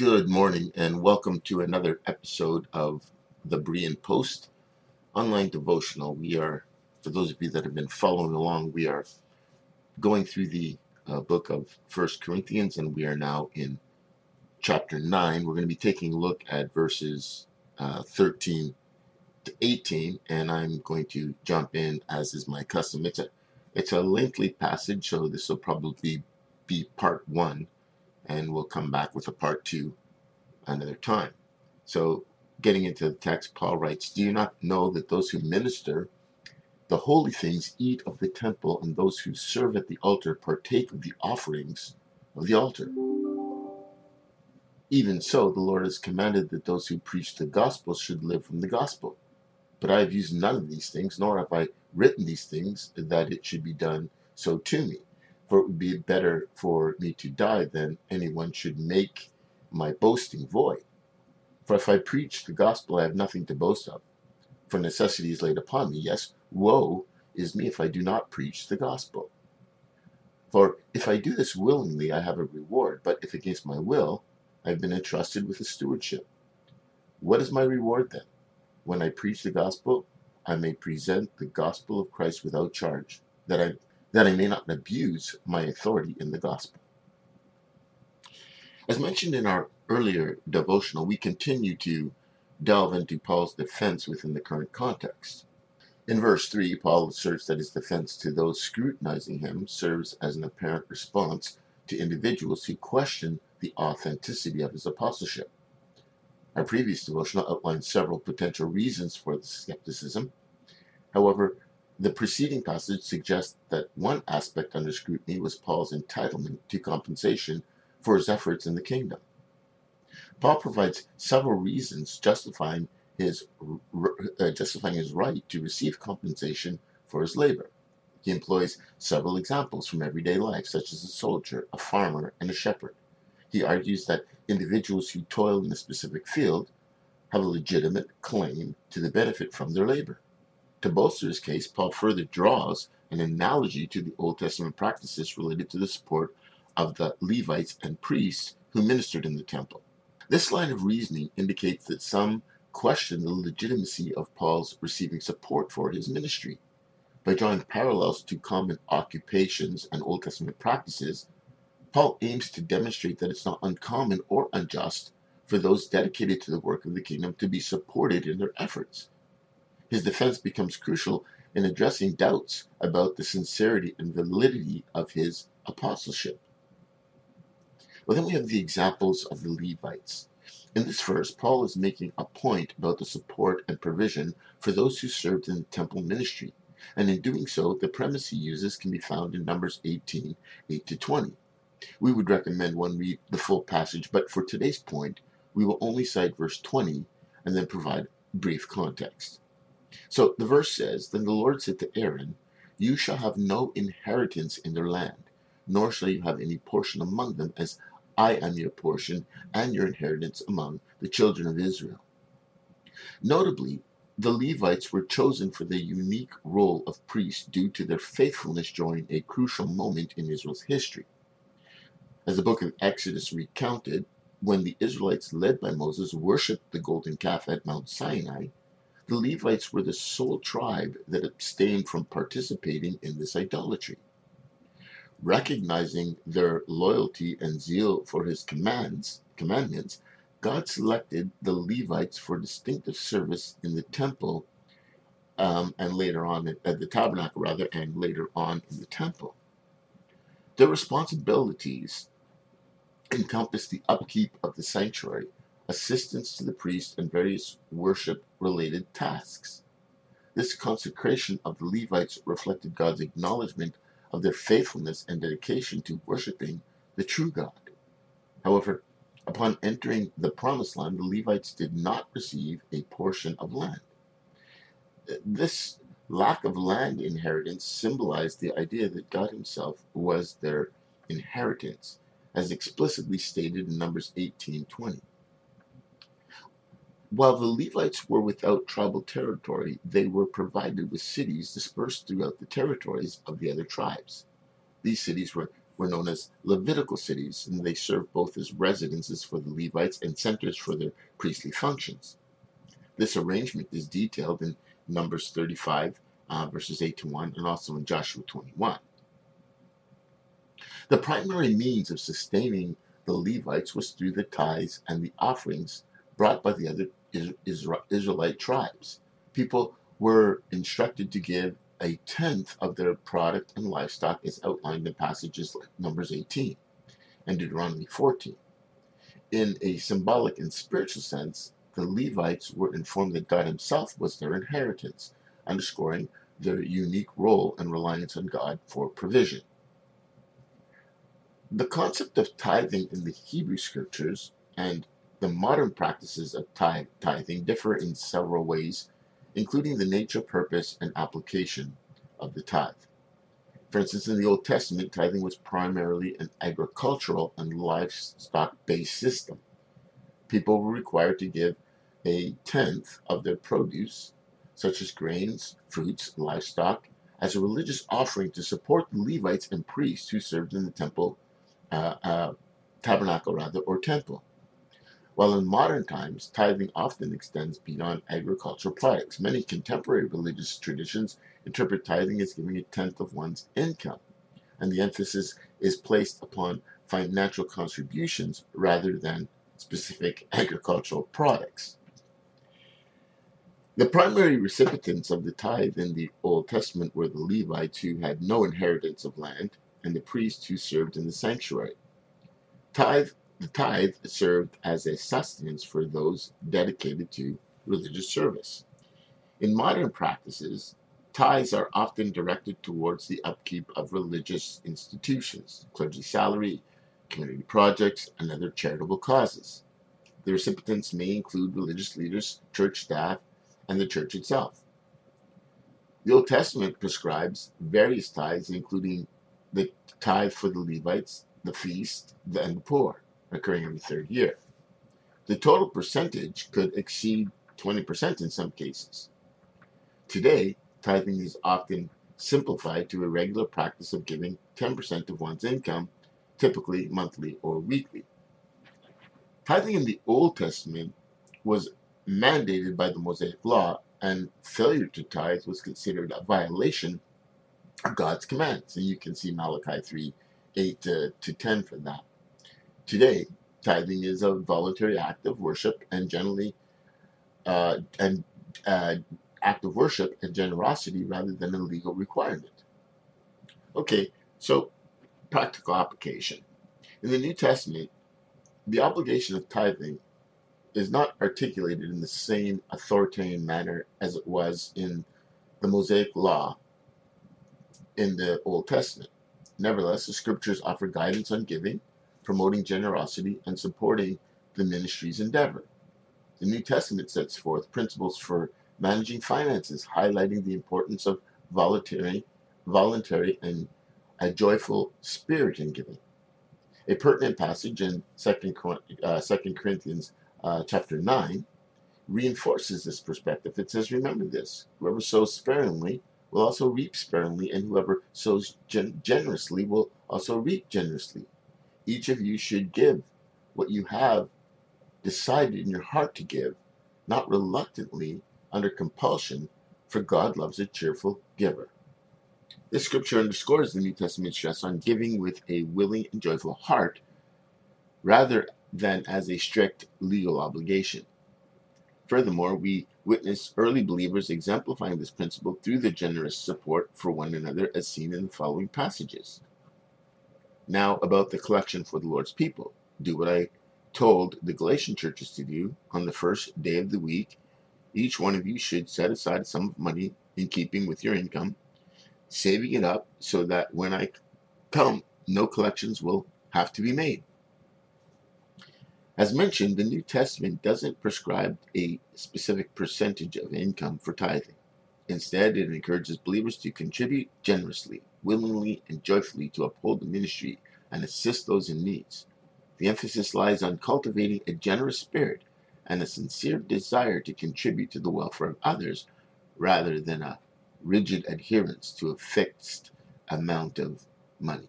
Good morning, and welcome to another episode of the Berean Post online devotional. We are, for those of you that have been following along, we are going through the uh, book of First Corinthians, and we are now in chapter 9. We're going to be taking a look at verses uh, 13 to 18, and I'm going to jump in as is my custom. It's a it's a lengthy passage, so this will probably be part one and we'll come back with a part two another time. So, getting into the text, Paul writes, Do you not know that those who minister the holy things eat of the temple, and those who serve at the altar partake of the offerings of the altar? Even so, the Lord has commanded that those who preach the gospel should live from the gospel. But I have used none of these things, nor have I written these things that it should be done so to me. For it would be better for me to die than anyone should make my boasting void. For if I preach the gospel, I have nothing to boast of. For necessity is laid upon me. Yes, woe is me if I do not preach the gospel. For if I do this willingly, I have a reward, but if against my will, I have been entrusted with a stewardship. What is my reward then? When I preach the gospel, I may present the gospel of Christ without charge, that I that I may not abuse my authority in the gospel. As mentioned in our earlier devotional, we continue to delve into Paul's defense within the current context. In verse 3, Paul asserts that his defense to those scrutinizing him serves as an apparent response to individuals who question the authenticity of his apostleship. Our previous devotional outlined several potential reasons for the skepticism. However, the preceding passage suggests that one aspect under scrutiny was Paul's entitlement to compensation for his efforts in the kingdom. Paul provides several reasons justifying his uh, justifying his right to receive compensation for his labor. He employs several examples from everyday life, such as a soldier, a farmer, and a shepherd. He argues that individuals who toil in a specific field have a legitimate claim to the benefit from their labor. To bolster his case, Paul further draws an analogy to the Old Testament practices related to the support of the Levites and priests who ministered in the temple. This line of reasoning indicates that some question the legitimacy of Paul's receiving support for his ministry. By drawing parallels to common occupations and Old Testament practices, Paul aims to demonstrate that it's not uncommon or unjust for those dedicated to the work of the kingdom to be supported in their efforts. His defense becomes crucial in addressing doubts about the sincerity and validity of his apostleship. Well, then we have the examples of the Levites. In this verse, Paul is making a point about the support and provision for those who served in the temple ministry. And in doing so, the premise he uses can be found in Numbers 18 8 to 20. We would recommend one read the full passage, but for today's point, we will only cite verse 20 and then provide brief context. So the verse says, Then the Lord said to Aaron, You shall have no inheritance in their land, nor shall you have any portion among them, as I am your portion and your inheritance among the children of Israel. Notably, the Levites were chosen for the unique role of priests due to their faithfulness during a crucial moment in Israel's history. As the book of Exodus recounted, when the Israelites, led by Moses, worshipped the golden calf at Mount Sinai, the Levites were the sole tribe that abstained from participating in this idolatry. Recognizing their loyalty and zeal for his commands, commandments, God selected the Levites for distinctive service in the temple um, and later on at the tabernacle, rather, and later on in the temple. Their responsibilities encompass the upkeep of the sanctuary, assistance to the priest, and various worship related tasks. This consecration of the Levites reflected God's acknowledgement of their faithfulness and dedication to worshiping the true God. However, upon entering the promised land, the Levites did not receive a portion of land. This lack of land inheritance symbolized the idea that God Himself was their inheritance, as explicitly stated in Numbers 18:20. While the Levites were without tribal territory, they were provided with cities dispersed throughout the territories of the other tribes. These cities were were known as Levitical cities, and they served both as residences for the Levites and centers for their priestly functions. This arrangement is detailed in Numbers 35, uh, verses 8 to 1, and also in Joshua 21. The primary means of sustaining the Levites was through the tithes and the offerings brought by the other Israelite tribes. People were instructed to give a tenth of their product and livestock as outlined in passages like Numbers 18 and Deuteronomy 14. In a symbolic and spiritual sense, the Levites were informed that God Himself was their inheritance, underscoring their unique role and reliance on God for provision. The concept of tithing in the Hebrew scriptures and the modern practices of tithing differ in several ways, including the nature, purpose, and application of the tithe. For instance, in the Old Testament, tithing was primarily an agricultural and livestock based system. People were required to give a tenth of their produce, such as grains, fruits, livestock, as a religious offering to support the Levites and priests who served in the temple, uh, uh, tabernacle rather, or temple. While in modern times, tithing often extends beyond agricultural products. Many contemporary religious traditions interpret tithing as giving a tenth of one's income, and the emphasis is placed upon financial contributions rather than specific agricultural products. The primary recipients of the tithe in the Old Testament were the Levites who had no inheritance of land and the priests who served in the sanctuary. Tithe, the tithe served as a sustenance for those dedicated to religious service. In modern practices, tithes are often directed towards the upkeep of religious institutions, clergy salary, community projects, and other charitable causes. The recipients may include religious leaders, church staff, and the church itself. The Old Testament prescribes various tithes, including the tithe for the Levites, the feast, and the poor, occurring every third year. The total percentage could exceed 20% in some cases. Today, tithing is often simplified to a regular practice of giving 10% of one's income, typically monthly or weekly. Tithing in the Old Testament was mandated by the Mosaic Law, and failure to tithe was considered a violation of God's commands. And you can see Malachi 3 8 to, to 10 for that. Today, tithing is a voluntary act of worship and generally uh, and uh, act of worship and generosity rather than a legal requirement. Okay, so practical application. In the New Testament, the obligation of tithing is not articulated in the same authoritarian manner as it was in the Mosaic Law in the Old Testament. Nevertheless, the scriptures offer guidance on giving, promoting generosity, and supporting the ministry's endeavor. The New Testament sets forth principles for managing finances, highlighting the importance of voluntary, voluntary and a joyful spirit in giving. A pertinent passage in 2 uh, Corinthians uh, chapter 9 reinforces this perspective. It says, Remember this whoever sows sparingly will also reap sparingly, and whoever sows gen- generously will also reap generously. Each of you should give what you have decided in your heart to give, not reluctantly under compulsion, for God loves a cheerful giver. This scripture underscores the New Testament stress on giving with a willing and joyful heart rather than as a strict legal obligation. Furthermore, we witness early believers exemplifying this principle through their generous support for one another, as seen in the following passages. Now, about the collection for the Lord's people. Do what I told the Galatian churches to do on the first day of the week. Each one of you should set aside some money in keeping with your income, saving it up so that when I come, no collections will have to be made. As mentioned, the New Testament doesn't prescribe a specific percentage of income for tithing. Instead, it encourages believers to contribute generously, willingly, and joyfully to uphold the ministry and assist those in needs. The emphasis lies on cultivating a generous spirit and a sincere desire to contribute to the welfare of others rather than a rigid adherence to a fixed amount of money.